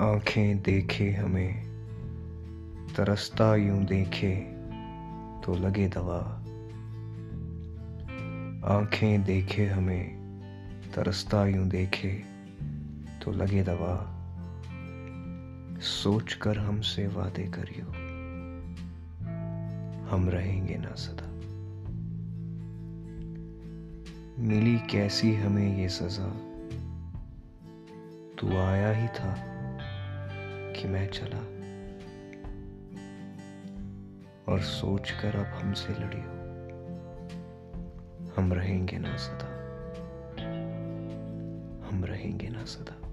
आँखें देखे हमें, तरसता यूँ देखे तो लगे दवा। आँखें देखे हमें, तरसता यूँ देखे तो लगे दवा। सोच कर हमसे वादे करियो, हम रहेंगे ना सदा। मिली कैसी हमें ये सजा? तू आया ही था। कि मैं चला और सोचकर अब हमसे लड़ी हो। हम रहेंगे ना सदा। हम रहेंगे ना सदा।